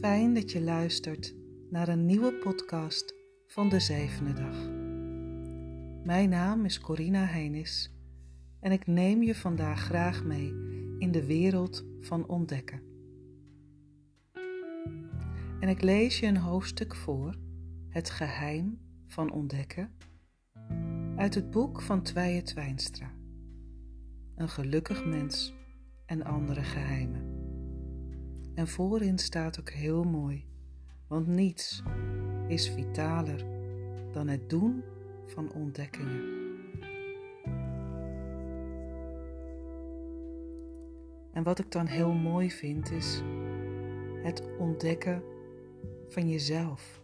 Fijn dat je luistert naar een nieuwe podcast van de zevende dag. Mijn naam is Corina Heinis en ik neem je vandaag graag mee in de wereld van ontdekken. En ik lees je een hoofdstuk voor, Het geheim van ontdekken, uit het boek van Twijje Twijnstra. Een gelukkig mens en andere geheimen. En voorin staat ook heel mooi, want niets is vitaler dan het doen van ontdekkingen. En wat ik dan heel mooi vind is het ontdekken van jezelf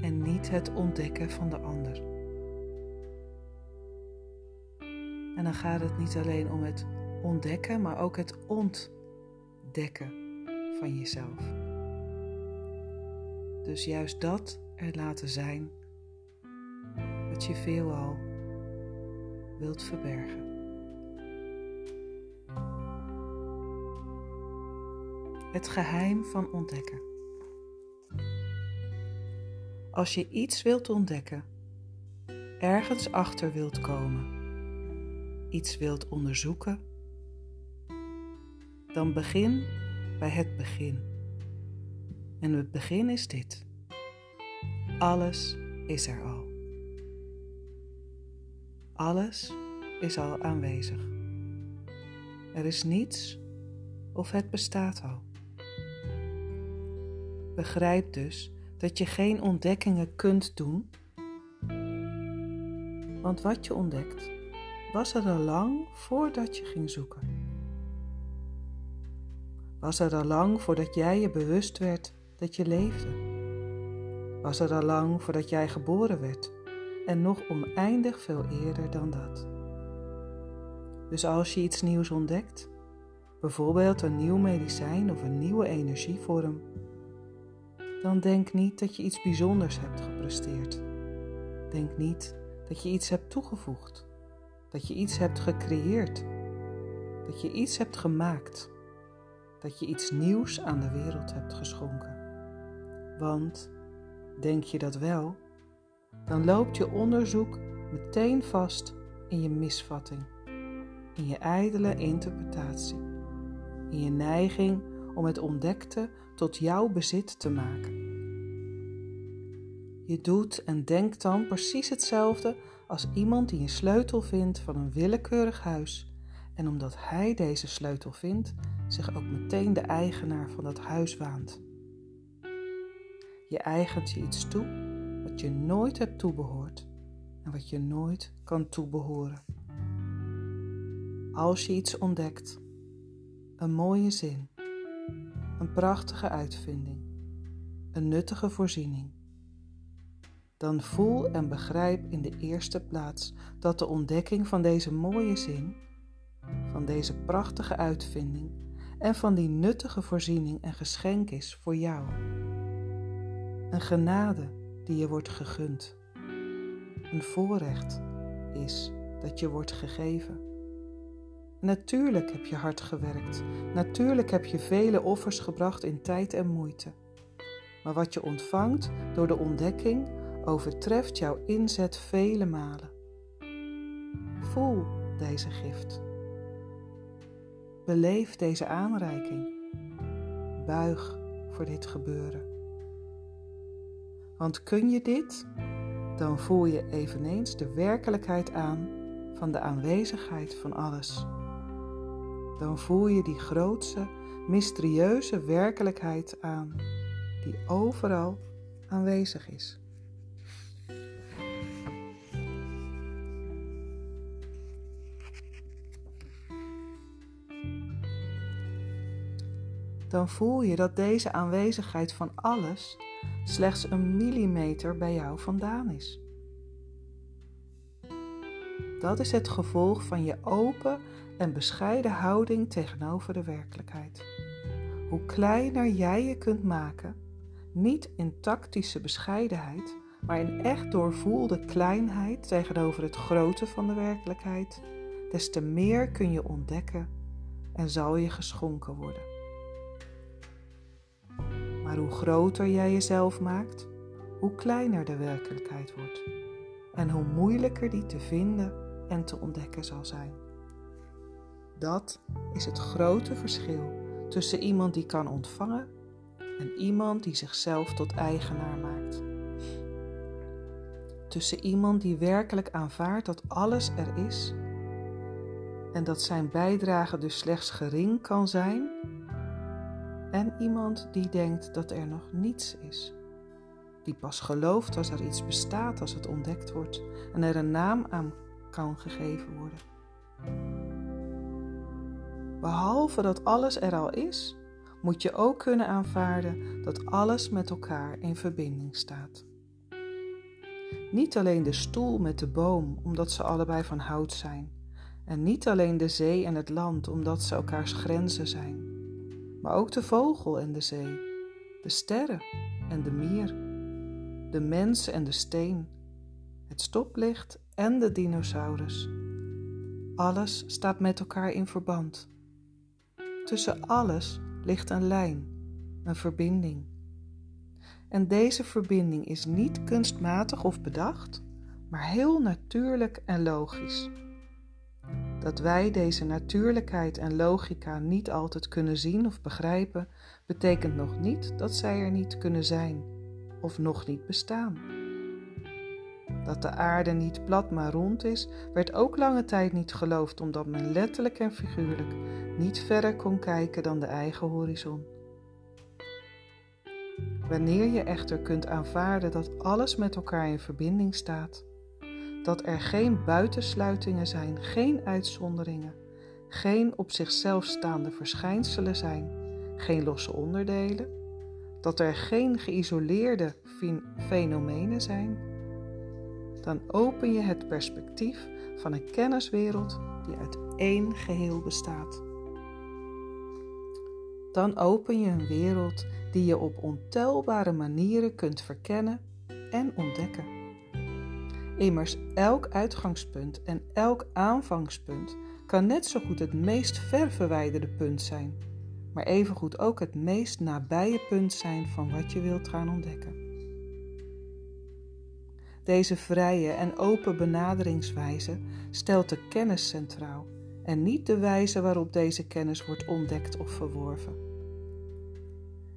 en niet het ontdekken van de ander. En dan gaat het niet alleen om het ontdekken, maar ook het ontdekken van jezelf. Dus juist dat er laten zijn wat je veelal wilt verbergen. Het geheim van ontdekken. Als je iets wilt ontdekken, ergens achter wilt komen, iets wilt onderzoeken, dan begin bij het begin. En het begin is dit. Alles is er al. Alles is al aanwezig. Er is niets of het bestaat al. Begrijp dus dat je geen ontdekkingen kunt doen, want wat je ontdekt was er al lang voordat je ging zoeken. Was er al lang voordat jij je bewust werd dat je leefde? Was er al lang voordat jij geboren werd en nog oneindig veel eerder dan dat? Dus als je iets nieuws ontdekt, bijvoorbeeld een nieuw medicijn of een nieuwe energievorm, dan denk niet dat je iets bijzonders hebt gepresteerd. Denk niet dat je iets hebt toegevoegd, dat je iets hebt gecreëerd, dat je iets hebt gemaakt, dat je iets nieuws aan de wereld hebt geschonken. Want denk je dat wel, dan loopt je onderzoek meteen vast in je misvatting, in je ijdele interpretatie, in je neiging om het ontdekte tot jouw bezit te maken. Je doet en denkt dan precies hetzelfde als iemand die een sleutel vindt van een willekeurig huis en omdat hij deze sleutel vindt, zich ook meteen de eigenaar van dat huis waant. Je eigent je iets toe wat je nooit hebt toebehoord en wat je nooit kan toebehoren. Als je iets ontdekt, een mooie zin, een prachtige uitvinding, een nuttige voorziening, dan voel en begrijp in de eerste plaats dat de ontdekking van deze mooie zin, van deze prachtige uitvinding en van die nuttige voorziening en geschenk is voor jou. Een genade die je wordt gegund. Een voorrecht is dat je wordt gegeven. Natuurlijk heb je hard gewerkt. Natuurlijk heb je vele offers gebracht in tijd en moeite. Maar wat je ontvangt door de ontdekking overtreft jouw inzet vele malen. Voel deze gift. Beleef deze aanreiking. Buig voor dit gebeuren. Want kun je dit, dan voel je eveneens de werkelijkheid aan van de aanwezigheid van alles dan voel je die grootse, mysterieuze werkelijkheid aan, die overal aanwezig is. Dan voel je dat deze aanwezigheid van alles slechts een millimeter bij jou vandaan is. Dat is het gevolg van je open en bescheiden houding tegenover de werkelijkheid. Hoe kleiner jij je kunt maken, niet in tactische bescheidenheid, maar in echt doorvoelde kleinheid tegenover het grote van de werkelijkheid, des te meer kun je ontdekken en zal je geschonken worden. Maar hoe groter jij jezelf maakt, hoe kleiner de werkelijkheid wordt en hoe moeilijker die te vinden en te ontdekken zal zijn. Dat is het grote verschil tussen iemand die kan ontvangen en iemand die zichzelf tot eigenaar maakt. Tussen iemand die werkelijk aanvaardt dat alles er is en dat zijn bijdrage dus slechts gering kan zijn, en iemand die denkt dat er nog niets is. Die pas gelooft als er iets bestaat, als het ontdekt wordt en er een naam aan kan gegeven worden. Behalve dat alles er al is, moet je ook kunnen aanvaarden dat alles met elkaar in verbinding staat. Niet alleen de stoel met de boom, omdat ze allebei van hout zijn, en niet alleen de zee en het land, omdat ze elkaars grenzen zijn, maar ook de vogel en de zee, de sterren en de mier, de mens en de steen, het stoplicht en de dinosaurus. Alles staat met elkaar in verband. Tussen alles ligt een lijn, een verbinding. En deze verbinding is niet kunstmatig of bedacht, maar heel natuurlijk en logisch. Dat wij deze natuurlijkheid en logica niet altijd kunnen zien of begrijpen, betekent nog niet dat zij er niet kunnen zijn of nog niet bestaan. Dat de aarde niet plat maar rond is, werd ook lange tijd niet geloofd, omdat men letterlijk en figuurlijk niet verder kon kijken dan de eigen horizon. Wanneer je echter kunt aanvaarden dat alles met elkaar in verbinding staat, dat er geen buitensluitingen zijn, geen uitzonderingen, geen op zichzelf staande verschijnselen zijn, geen losse onderdelen, dat er geen geïsoleerde fenomenen zijn, dan open je het perspectief van een kenniswereld die uit één geheel bestaat. Dan open je een wereld die je op ontelbare manieren kunt verkennen en ontdekken. Immers elk uitgangspunt en elk aanvangspunt kan net zo goed het meest ver verwijderde punt zijn, maar evengoed ook het meest nabije punt zijn van wat je wilt gaan ontdekken. Deze vrije en open benaderingswijze stelt de kennis centraal en niet de wijze waarop deze kennis wordt ontdekt of verworven.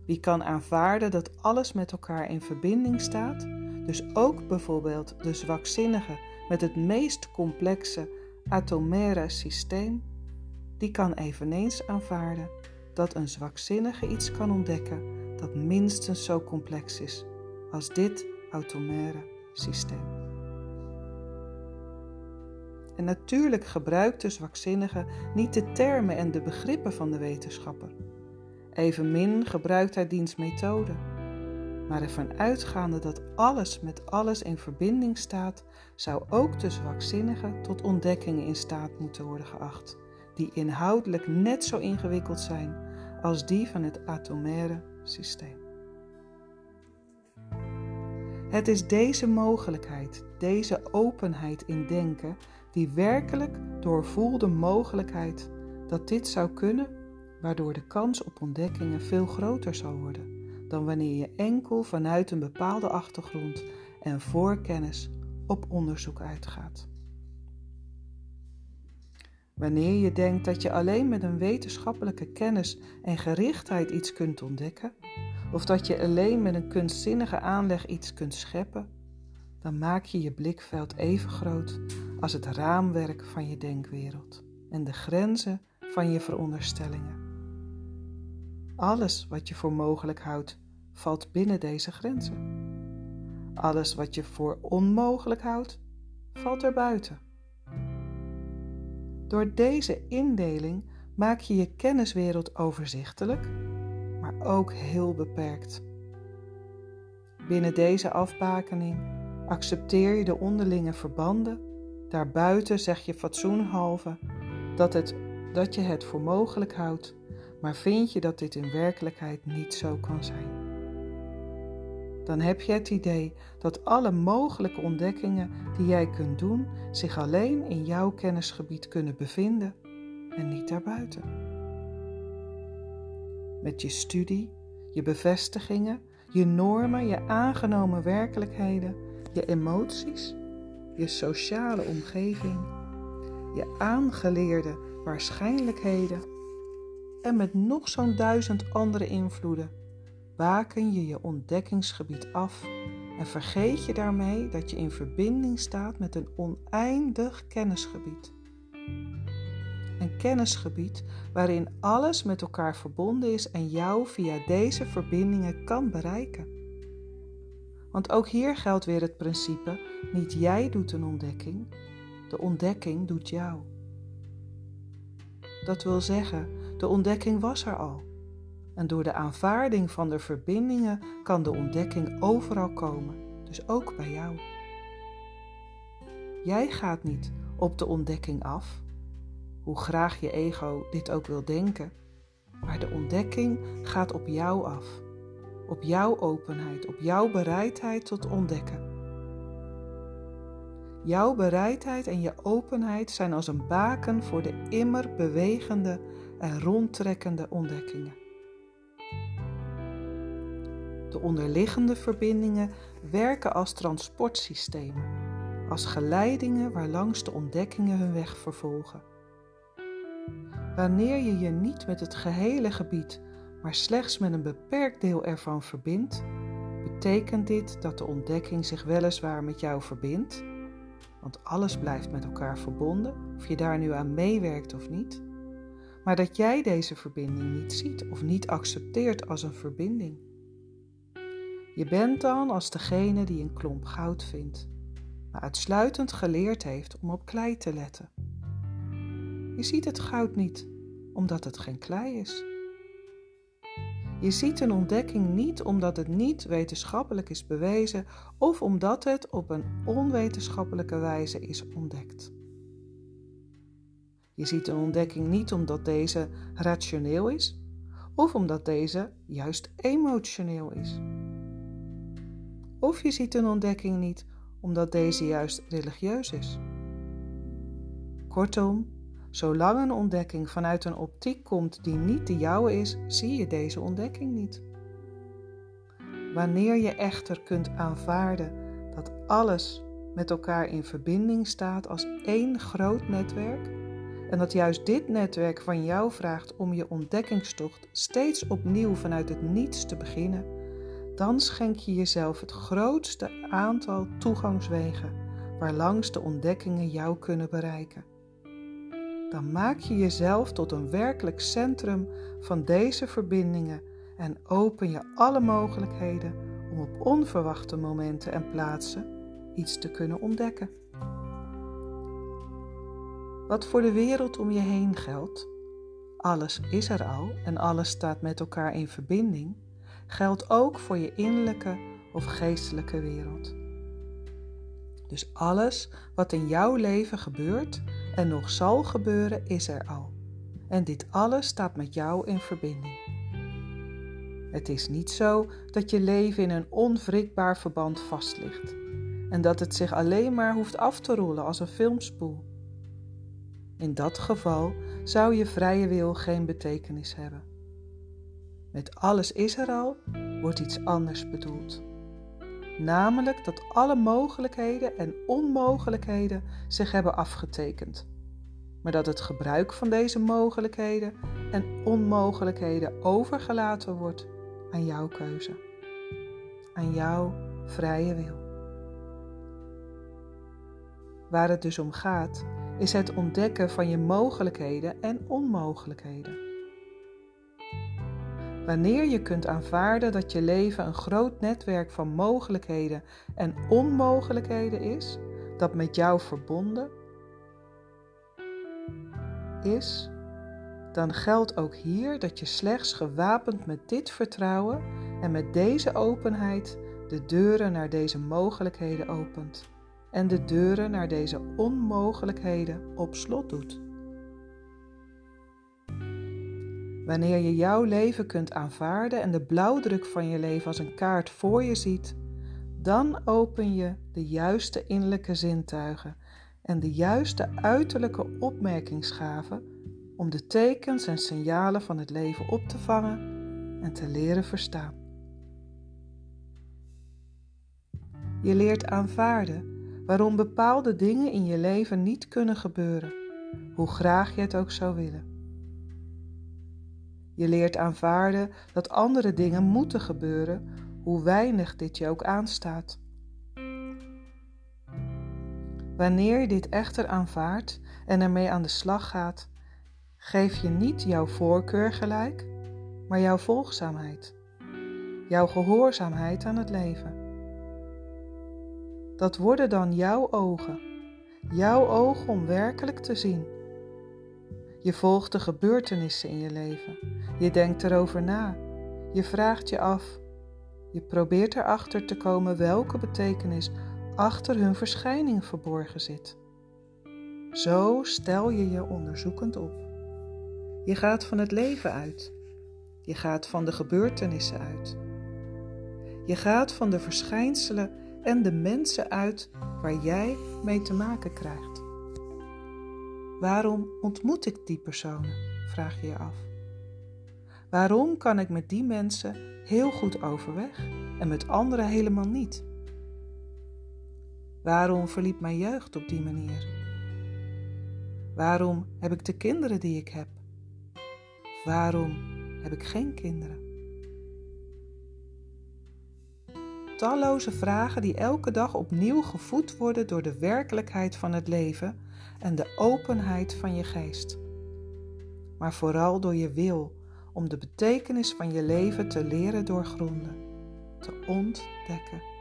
Wie kan aanvaarden dat alles met elkaar in verbinding staat, dus ook bijvoorbeeld de zwakzinnige met het meest complexe atomaire systeem, die kan eveneens aanvaarden dat een zwakzinnige iets kan ontdekken dat minstens zo complex is als dit atomaire systeem. En natuurlijk gebruikt de zwakzinnige niet de termen en de begrippen van de wetenschapper. Evenmin gebruikt hij diens methode maar ervan uitgaande dat alles met alles in verbinding staat, zou ook de zwakzinnige tot ontdekkingen in staat moeten worden geacht, die inhoudelijk net zo ingewikkeld zijn als die van het atomaire systeem. Het is deze mogelijkheid, deze openheid in denken, die werkelijk doorvoelde mogelijkheid dat dit zou kunnen, waardoor de kans op ontdekkingen veel groter zal worden dan wanneer je enkel vanuit een bepaalde achtergrond en voorkennis op onderzoek uitgaat. Wanneer je denkt dat je alleen met een wetenschappelijke kennis en gerichtheid iets kunt ontdekken, of dat je alleen met een kunstzinnige aanleg iets kunt scheppen, dan maak je je blikveld even groot als het raamwerk van je denkwereld en de grenzen van je veronderstellingen. Alles wat je voor mogelijk houdt, valt binnen deze grenzen. Alles wat je voor onmogelijk houdt, valt er buiten. Door deze indeling maak je je kenniswereld overzichtelijk, maar ook heel beperkt. Binnen deze afbakening accepteer je de onderlinge verbanden, daarbuiten zeg je fatsoenhalve dat, het, dat je het voor mogelijk houdt, maar vind je dat dit in werkelijkheid niet zo kan zijn dan heb je het idee dat alle mogelijke ontdekkingen die jij kunt doen zich alleen in jouw kennisgebied kunnen bevinden en niet daarbuiten. Met je studie, je bevestigingen, je normen, je aangenomen werkelijkheden, je emoties, je sociale omgeving, je aangeleerde waarschijnlijkheden en met nog zo'n duizend andere invloeden baken je je ontdekkingsgebied af en vergeet je daarmee dat je in verbinding staat met een oneindig kennisgebied. Een kennisgebied waarin alles met elkaar verbonden is en jou via deze verbindingen kan bereiken. Want ook hier geldt weer het principe: niet jij doet een ontdekking, de ontdekking doet jou. Dat wil zeggen, de ontdekking was er al. En door de aanvaarding van de verbindingen kan de ontdekking overal komen, dus ook bij jou. Jij gaat niet op de ontdekking af, hoe graag je ego dit ook wil denken, maar de ontdekking gaat op jou af, op jouw openheid, op jouw bereidheid tot ontdekken. Jouw bereidheid en je openheid zijn als een baken voor de immer bewegende en rondtrekkende ontdekkingen. De onderliggende verbindingen werken als transportsystemen, als geleidingen waarlangs de ontdekkingen hun weg vervolgen. Wanneer je je niet met het gehele gebied, maar slechts met een beperkt deel ervan verbindt, betekent dit dat de ontdekking zich weliswaar met jou verbindt, want alles blijft met elkaar verbonden, of je daar nu aan meewerkt of niet, maar dat jij deze verbinding niet ziet of niet accepteert als een verbinding. Je bent dan als degene die een klomp goud vindt, maar uitsluitend geleerd heeft om op klei te letten. Je ziet het goud niet, omdat het geen klei is. Je ziet een ontdekking niet omdat het niet wetenschappelijk is bewezen of omdat het op een onwetenschappelijke wijze is ontdekt. Je ziet een ontdekking niet omdat deze rationeel is of omdat deze juist emotioneel is. Of je ziet een ontdekking niet omdat deze juist religieus is. Kortom, zolang een ontdekking vanuit een optiek komt die niet de jouwe is, zie je deze ontdekking niet. Wanneer je echter kunt aanvaarden dat alles met elkaar in verbinding staat als één groot netwerk, en dat juist dit netwerk van jou vraagt om je ontdekkingstocht steeds opnieuw vanuit het niets te beginnen, dan schenk je jezelf het grootste aantal toegangswegen waarlangs de ontdekkingen jou kunnen bereiken. Dan maak je jezelf tot een werkelijk centrum van deze verbindingen en open je alle mogelijkheden om op onverwachte momenten en plaatsen iets te kunnen ontdekken. Wat voor de wereld om je heen geldt, alles is er al en alles staat met elkaar in verbinding geldt ook voor je innerlijke of geestelijke wereld. Dus alles wat in jouw leven gebeurt en nog zal gebeuren, is er al. En dit alles staat met jou in verbinding. Het is niet zo dat je leven in een onwrikbaar verband vastligt en dat het zich alleen maar hoeft af te rollen als een filmspoel. In dat geval zou je vrije wil geen betekenis hebben. Met alles is er al, wordt iets anders bedoeld. Namelijk dat alle mogelijkheden en onmogelijkheden zich hebben afgetekend, maar dat het gebruik van deze mogelijkheden en onmogelijkheden overgelaten wordt aan jouw keuze, aan jouw vrije wil. Waar het dus om gaat, is het ontdekken van je mogelijkheden en onmogelijkheden. Wanneer je kunt aanvaarden dat je leven een groot netwerk van mogelijkheden en onmogelijkheden is, dat met jou verbonden is, dan geldt ook hier dat je slechts gewapend met dit vertrouwen en met deze openheid de deuren naar deze mogelijkheden opent en de deuren naar deze onmogelijkheden op slot doet. Wanneer je jouw leven kunt aanvaarden en de blauwdruk van je leven als een kaart voor je ziet, dan open je de juiste innerlijke zintuigen en de juiste uiterlijke opmerkingsgaven om de tekens en signalen van het leven op te vangen en te leren verstaan. Je leert aanvaarden waarom bepaalde dingen in je leven niet kunnen gebeuren, hoe graag je het ook zou willen. Je leert aanvaarden dat andere dingen moeten gebeuren, hoe weinig dit je ook aanstaat. Wanneer je dit echter aanvaardt en ermee aan de slag gaat, geef je niet jouw voorkeur gelijk, maar jouw volgzaamheid, jouw gehoorzaamheid aan het leven. Dat worden dan jouw ogen, jouw ogen om werkelijk te zien. Je volgt de gebeurtenissen in je leven, je denkt erover na, je vraagt je af, je probeert erachter te komen welke betekenis achter hun verschijning verborgen zit. Zo stel je je onderzoekend op. Je gaat van het leven uit. Je gaat van de gebeurtenissen uit. Je gaat van de verschijnselen en de mensen uit waar jij mee te maken krijgt. Waarom ontmoet ik die personen? Vraag je je af. Waarom kan ik met die mensen heel goed overweg en met anderen helemaal niet? Waarom verliep mijn jeugd op die manier? Waarom heb ik de kinderen die ik heb? Waarom heb ik geen kinderen? Talloze vragen die elke dag opnieuw gevoed worden door de werkelijkheid van het leven en de openheid van je geest. Maar vooral door je wil om de betekenis van je leven te leren doorgronden, te ontdekken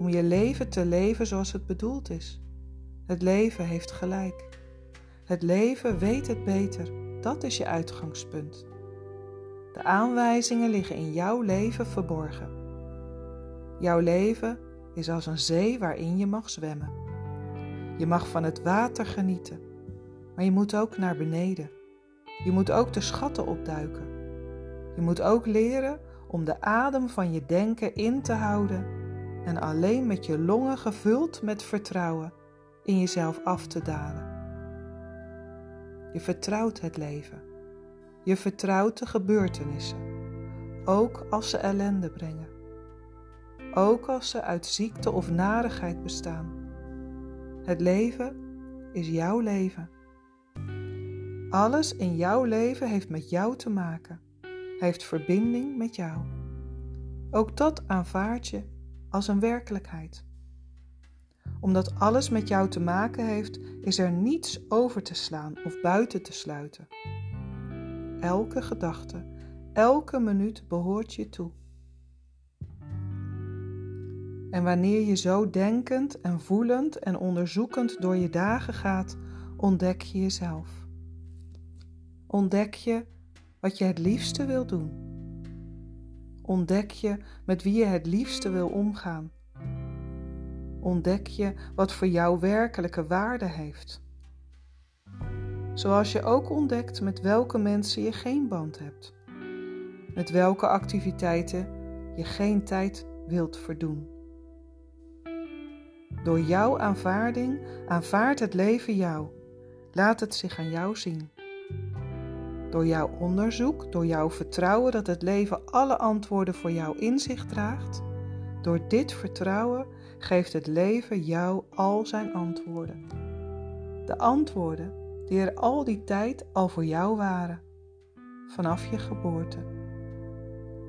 om je leven te leven zoals het bedoeld is. Het leven heeft gelijk. Het leven weet het beter. Dat is je uitgangspunt. De aanwijzingen liggen in jouw leven verborgen. Jouw leven is als een zee waarin je mag zwemmen. Je mag van het water genieten, maar je moet ook naar beneden. Je moet ook de schatten opduiken. Je moet ook leren om de adem van je denken in te houden en alleen met je longen gevuld met vertrouwen in jezelf af te dalen. Je vertrouwt het leven. Je vertrouwt de gebeurtenissen, ook als ze ellende brengen. Ook als ze uit ziekte of narigheid bestaan. Het leven is jouw leven. Alles in jouw leven heeft met jou te maken, heeft verbinding met jou. Ook dat aanvaard je als een werkelijkheid. Omdat alles met jou te maken heeft, is er niets over te slaan of buiten te sluiten. Elke gedachte, elke minuut behoort je toe. En wanneer je zo denkend en voelend en onderzoekend door je dagen gaat, ontdek je jezelf. Ontdek je wat je het liefste wil doen Ontdek je met wie je het liefste wil omgaan. Ontdek je wat voor jou werkelijke waarde heeft. Zoals je ook ontdekt met welke mensen je geen band hebt. Met welke activiteiten je geen tijd wilt verdoen. Door jouw aanvaarding aanvaardt het leven jou. Laat het zich aan jou zien. Door jouw onderzoek, door jouw vertrouwen dat het leven alle antwoorden voor jou in zich draagt, door dit vertrouwen geeft het leven jou al zijn antwoorden. De antwoorden die er al die tijd al voor jou waren, vanaf je geboorte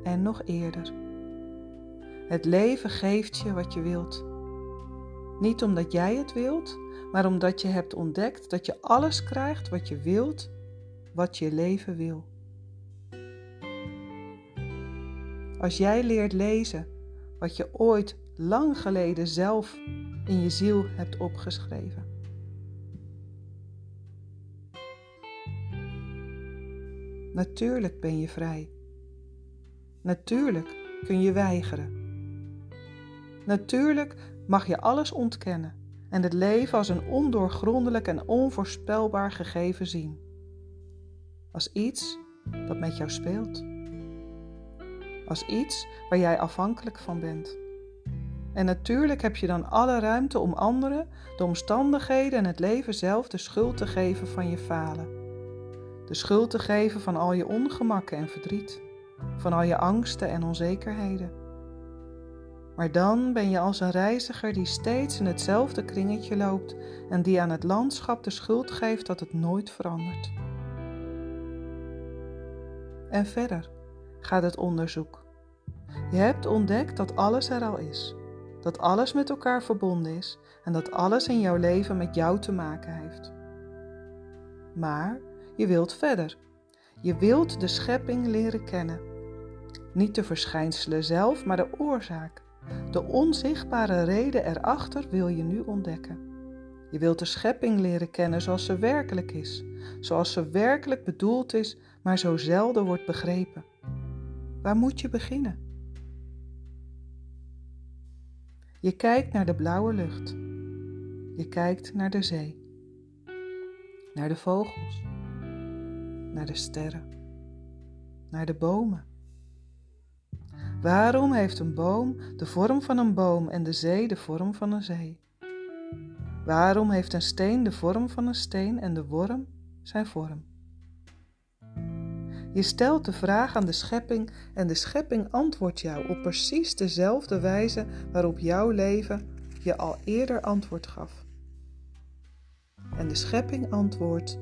en nog eerder. Het leven geeft je wat je wilt. Niet omdat jij het wilt, maar omdat je hebt ontdekt dat je alles krijgt wat je wilt wat je leven wil. Als jij leert lezen wat je ooit lang geleden zelf in je ziel hebt opgeschreven. Natuurlijk ben je vrij. Natuurlijk kun je weigeren. Natuurlijk mag je alles ontkennen en het leven als een ondoorgrondelijk en onvoorspelbaar gegeven zien als iets dat met jou speelt. Als iets waar jij afhankelijk van bent. En natuurlijk heb je dan alle ruimte om anderen, de omstandigheden en het leven zelf de schuld te geven van je falen. De schuld te geven van al je ongemakken en verdriet. van al je angsten en onzekerheden. Maar dan ben je als een reiziger die steeds in hetzelfde kringetje loopt en die aan het landschap de schuld geeft dat het nooit verandert. En verder gaat het onderzoek. Je hebt ontdekt dat alles er al is, dat alles met elkaar verbonden is en dat alles in jouw leven met jou te maken heeft. Maar je wilt verder. Je wilt de schepping leren kennen. Niet de verschijnselen zelf, maar de oorzaak. De onzichtbare reden erachter wil je nu ontdekken. Je wilt de schepping leren kennen zoals ze werkelijk is, zoals ze werkelijk bedoeld is, maar zo zelden wordt begrepen. Waar moet je beginnen? Je kijkt naar de blauwe lucht. Je kijkt naar de zee, naar de vogels, naar de sterren, naar de bomen. Waarom heeft een boom de vorm van een boom en de zee de vorm van een zee? Waarom heeft een steen de vorm van een steen en de worm zijn vorm? Je stelt de vraag aan de schepping en de schepping antwoordt jou op precies dezelfde wijze waarop jouw leven je al eerder antwoord gaf. En de schepping antwoordt: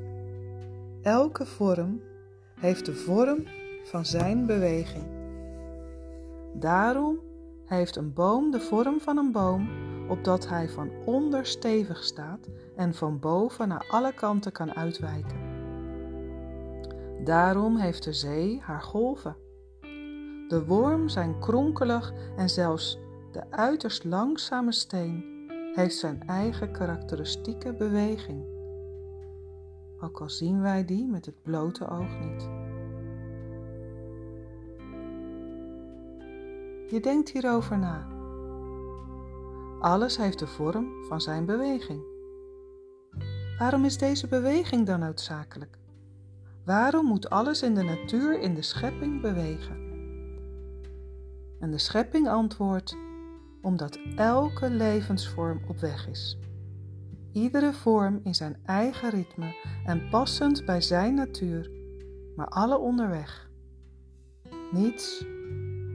elke vorm heeft de vorm van zijn beweging. Daarom heeft een boom de vorm van een boom, opdat hij van onder stevig staat en van boven naar alle kanten kan uitwijken. Daarom heeft de zee haar golven. De worm zijn kronkelig en zelfs de uiterst langzame steen heeft zijn eigen karakteristieke beweging. Ook al zien wij die met het blote oog niet. Je denkt hierover na. Alles heeft de vorm van zijn beweging. Waarom is deze beweging dan noodzakelijk? Waarom moet alles in de natuur, in de schepping bewegen? En de schepping antwoordt: omdat elke levensvorm op weg is. Iedere vorm in zijn eigen ritme en passend bij zijn natuur, maar alle onderweg. Niets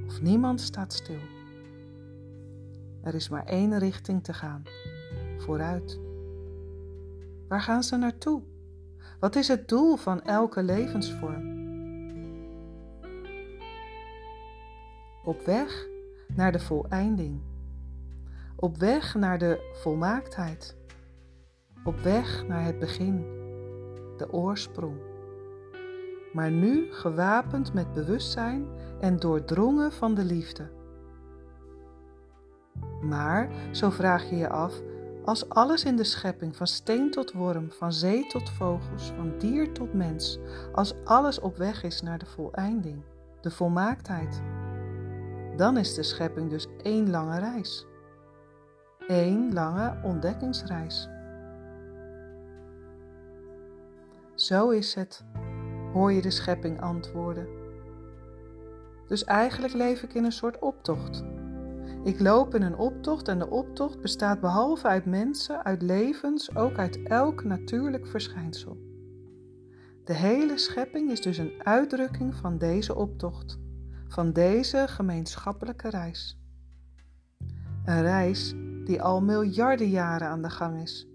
of niemand staat stil. Er is maar één richting te gaan: vooruit. Waar gaan ze naartoe? Wat is het doel van elke levensvorm? Op weg naar de voleinding. Op weg naar de volmaaktheid. Op weg naar het begin, de oorsprong. Maar nu gewapend met bewustzijn en doordrongen van de liefde. Maar, zo vraag je je af, als alles in de schepping, van steen tot worm, van zee tot vogels, van dier tot mens, als alles op weg is naar de voleinding, de volmaaktheid, dan is de schepping dus één lange reis. Eén lange ontdekkingsreis. Zo is het, hoor je de schepping antwoorden. Dus eigenlijk leef ik in een soort optocht ik loop in een optocht en de optocht bestaat behalve uit mensen, uit levens, ook uit elk natuurlijk verschijnsel. De hele schepping is dus een uitdrukking van deze optocht, van deze gemeenschappelijke reis. Een reis die al miljarden jaren aan de gang is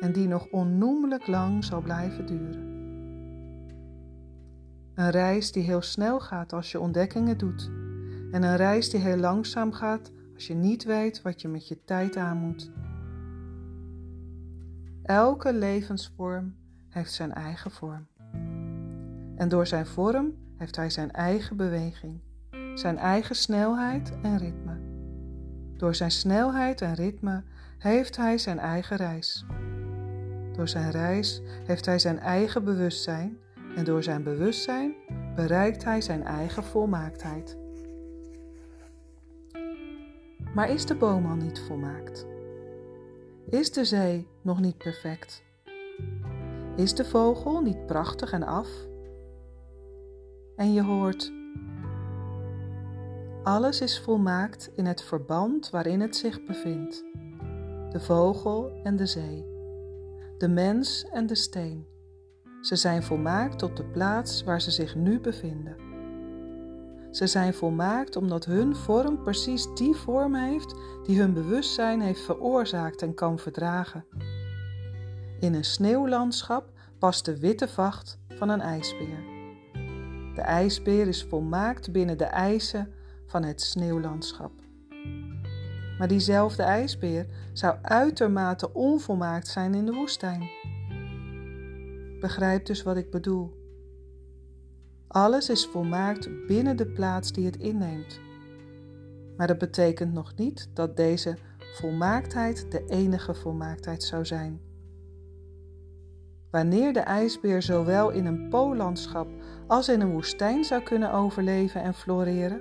en die nog onnoemelijk lang zal blijven duren. Een reis die heel snel gaat als je ontdekkingen doet en een reis die heel langzaam gaat als je niet weet wat je met je tijd aan moet. Elke levensvorm heeft zijn eigen vorm. En door zijn vorm heeft hij zijn eigen beweging, zijn eigen snelheid en ritme. Door zijn snelheid en ritme heeft hij zijn eigen reis. Door zijn reis heeft hij zijn eigen bewustzijn en door zijn bewustzijn bereikt hij zijn eigen volmaaktheid. Maar is de boom al niet volmaakt? Is de zee nog niet perfect? Is de vogel niet prachtig en af? En je hoort: Alles is volmaakt in het verband waarin het zich bevindt: de vogel en de zee, de mens en de steen. Ze zijn volmaakt op de plaats waar ze zich nu bevinden. Ze zijn volmaakt omdat hun vorm precies die vorm heeft die hun bewustzijn heeft veroorzaakt en kan verdragen. In een sneeuwlandschap past de witte vacht van een ijsbeer. De ijsbeer is volmaakt binnen de eisen van het sneeuwlandschap. Maar diezelfde ijsbeer zou uitermate onvolmaakt zijn in de woestijn. Begrijp dus wat ik bedoel. Alles is volmaakt binnen de plaats die het inneemt. Maar dat betekent nog niet dat deze volmaaktheid de enige volmaaktheid zou zijn. Wanneer de ijsbeer zowel in een poollandschap als in een woestijn zou kunnen overleven en floreren,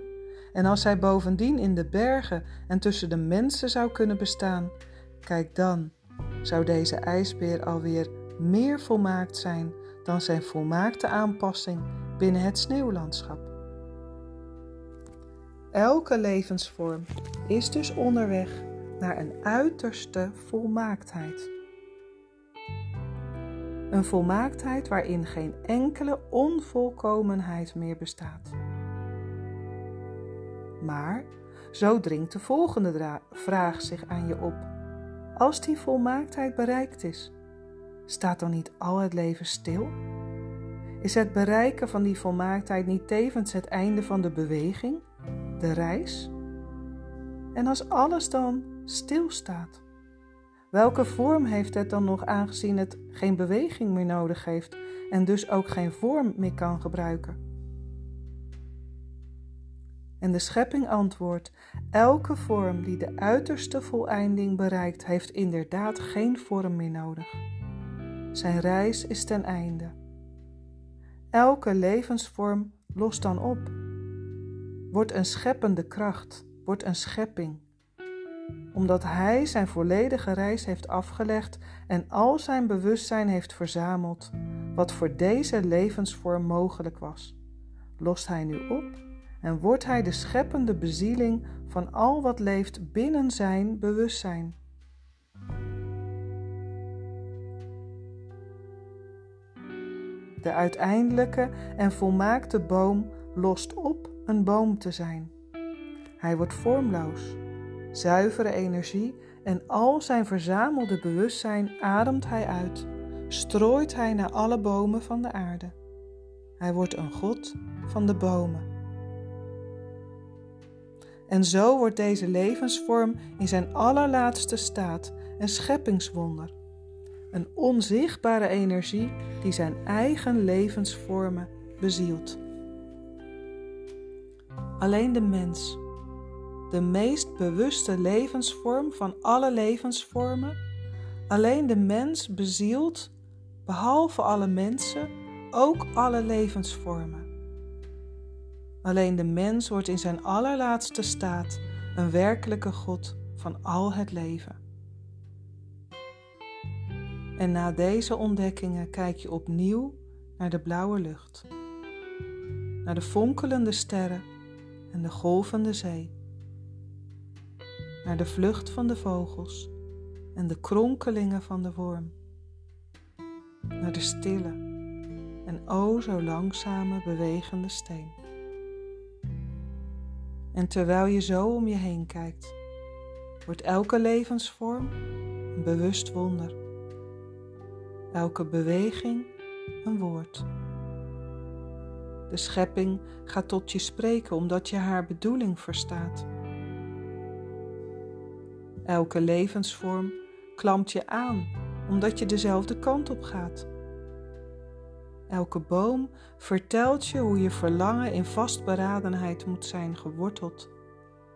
en als hij bovendien in de bergen en tussen de mensen zou kunnen bestaan, kijk dan, zou deze ijsbeer alweer meer volmaakt zijn dan zijn volmaakte aanpassing binnen het sneeuwlandschap. Elke levensvorm is dus onderweg naar een uiterste volmaaktheid. Een volmaaktheid waarin geen enkele onvolkomenheid meer bestaat. Maar zo dringt de volgende vraag zich aan je op. Als die volmaaktheid bereikt is, staat dan niet al het leven stil? Is het bereiken van die volmaaktheid niet tevens het einde van de beweging, de reis? En als alles dan stilstaat, welke vorm heeft het dan nog aangezien het geen beweging meer nodig heeft en dus ook geen vorm meer kan gebruiken? En de schepping antwoordt: elke vorm die de uiterste voleinding bereikt, heeft inderdaad geen vorm meer nodig. Zijn reis is ten einde. Elke levensvorm lost dan op, wordt een scheppende kracht, wordt een schepping, omdat hij zijn volledige reis heeft afgelegd en al zijn bewustzijn heeft verzameld, wat voor deze levensvorm mogelijk was. Lost hij nu op en wordt hij de scheppende bezieling van al wat leeft binnen zijn bewustzijn. De uiteindelijke en volmaakte boom lost op een boom te zijn. Hij wordt vormloos. Zuivere energie en al zijn verzamelde bewustzijn ademt hij uit, strooit hij naar alle bomen van de aarde. Hij wordt een God van de bomen. En zo wordt deze levensvorm in zijn allerlaatste staat een scheppingswonder een onzichtbare energie die zijn eigen levensvormen bezielt. Alleen de mens, de meest bewuste levensvorm van alle levensvormen, alleen de mens bezielt, behalve alle mensen, ook alle levensvormen. Alleen de mens wordt in zijn allerlaatste staat een werkelijke God van al het leven. En na deze ontdekkingen kijk je opnieuw naar de blauwe lucht, naar de fonkelende sterren en de golvende zee, naar de vlucht van de vogels en de kronkelingen van de worm, naar de stille en o zo langzame bewegende steen. En terwijl je zo om je heen kijkt, wordt elke levensvorm een bewust wonder elke beweging een woord. De schepping gaat tot je spreken omdat je haar bedoeling verstaat. Elke levensvorm klampt je aan omdat je dezelfde kant op gaat. Elke boom vertelt je hoe je verlangen in vastberadenheid moet zijn geworteld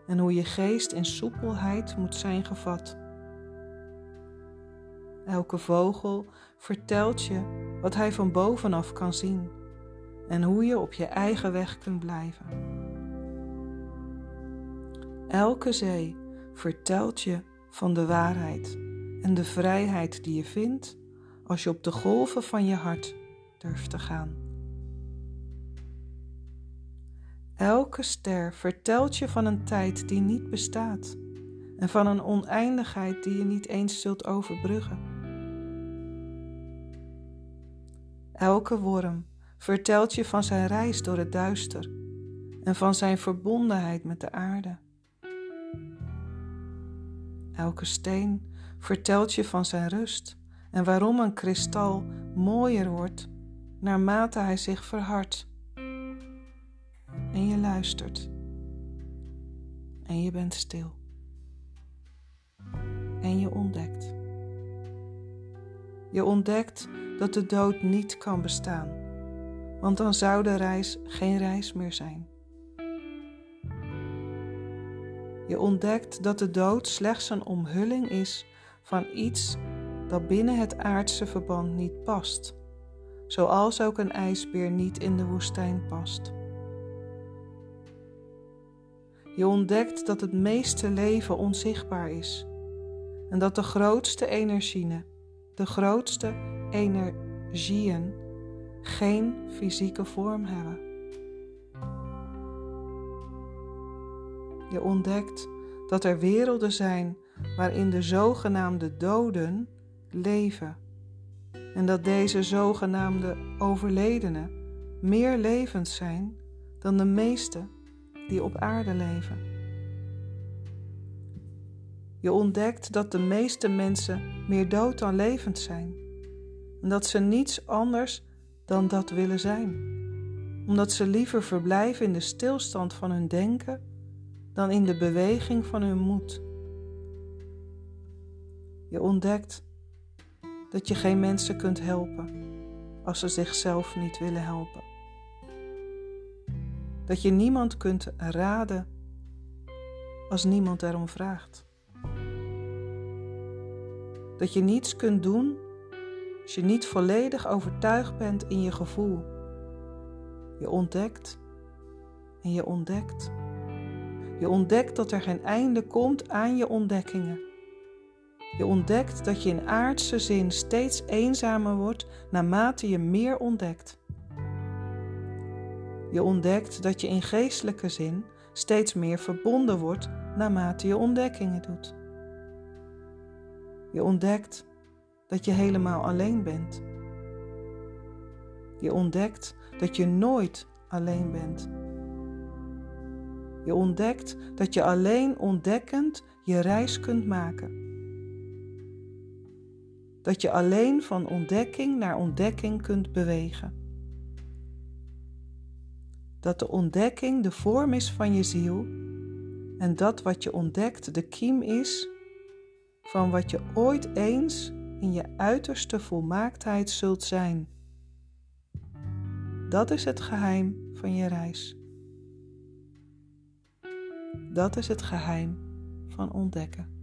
en hoe je geest in soepelheid moet zijn gevat. Elke vogel vertelt je wat hij van bovenaf kan zien en hoe je op je eigen weg kunt blijven. Elke zee vertelt je van de waarheid en de vrijheid die je vindt als je op de golven van je hart durft te gaan. Elke ster vertelt je van een tijd die niet bestaat en van een oneindigheid die je niet eens zult overbruggen. Elke worm vertelt je van zijn reis door het duister en van zijn verbondenheid met de aarde. Elke steen vertelt je van zijn rust en waarom een kristal mooier wordt naarmate hij zich verhardt. En je luistert. En je bent stil. En je ontdekt. Je ontdekt dat de dood niet kan bestaan, want dan zou de reis geen reis meer zijn. Je ontdekt dat de dood slechts een omhulling is van iets dat binnen het aardse verband niet past, zoals ook een ijsbeer niet in de woestijn past. Je ontdekt dat het meeste leven onzichtbaar is en dat de grootste energieën, de grootste energieën, geen fysieke vorm hebben. Je ontdekt dat er werelden zijn waarin de zogenaamde doden leven en dat deze zogenaamde overledenen meer levend zijn dan de meeste die op aarde leven. Je ontdekt dat de meeste mensen meer dood dan levend zijn en dat ze niets anders dan dat willen zijn, omdat ze liever verblijven in de stilstand van hun denken dan in de beweging van hun moed. Je ontdekt dat je geen mensen kunt helpen als ze zichzelf niet willen helpen. Dat je niemand kunt raden als niemand erom vraagt. Dat je niets kunt doen je niet volledig overtuigd bent in je gevoel. Je ontdekt en je ontdekt. Je ontdekt dat er geen einde komt aan je ontdekkingen. Je ontdekt dat je in aardse zin steeds eenzamer wordt naarmate je meer ontdekt. Je ontdekt dat je in geestelijke zin steeds meer verbonden wordt naarmate je ontdekkingen doet. Je ontdekt dat je helemaal alleen bent. Je ontdekt dat je nooit alleen bent. Je ontdekt dat je alleen ontdekkend je reis kunt maken. Dat je alleen van ontdekking naar ontdekking kunt bewegen. Dat de ontdekking de vorm is van je ziel en dat wat je ontdekt de kiem is van wat je ooit eens in je uiterste volmaaktheid zult zijn. Dat is het geheim van je reis. Dat is het geheim van ontdekken.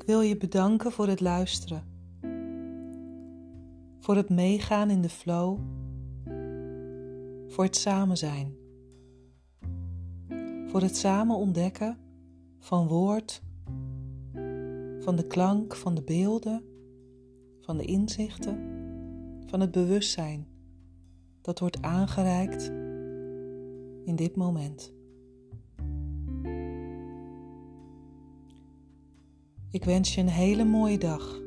Ik wil je bedanken voor het luisteren voor het meegaan in de flow, voor het samen zijn, voor het samen ontdekken van woord, van de klank, van de beelden, van de inzichten, van het bewustzijn dat wordt aangereikt in dit moment. Ik wens je een hele mooie dag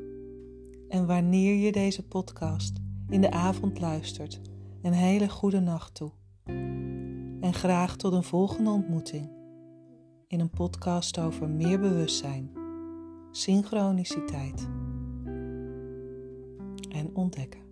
en wanneer je deze podcast in de avond luistert, een hele goede nacht toe. En graag tot een volgende ontmoeting in een podcast over meer bewustzijn, synchroniciteit en ontdekken.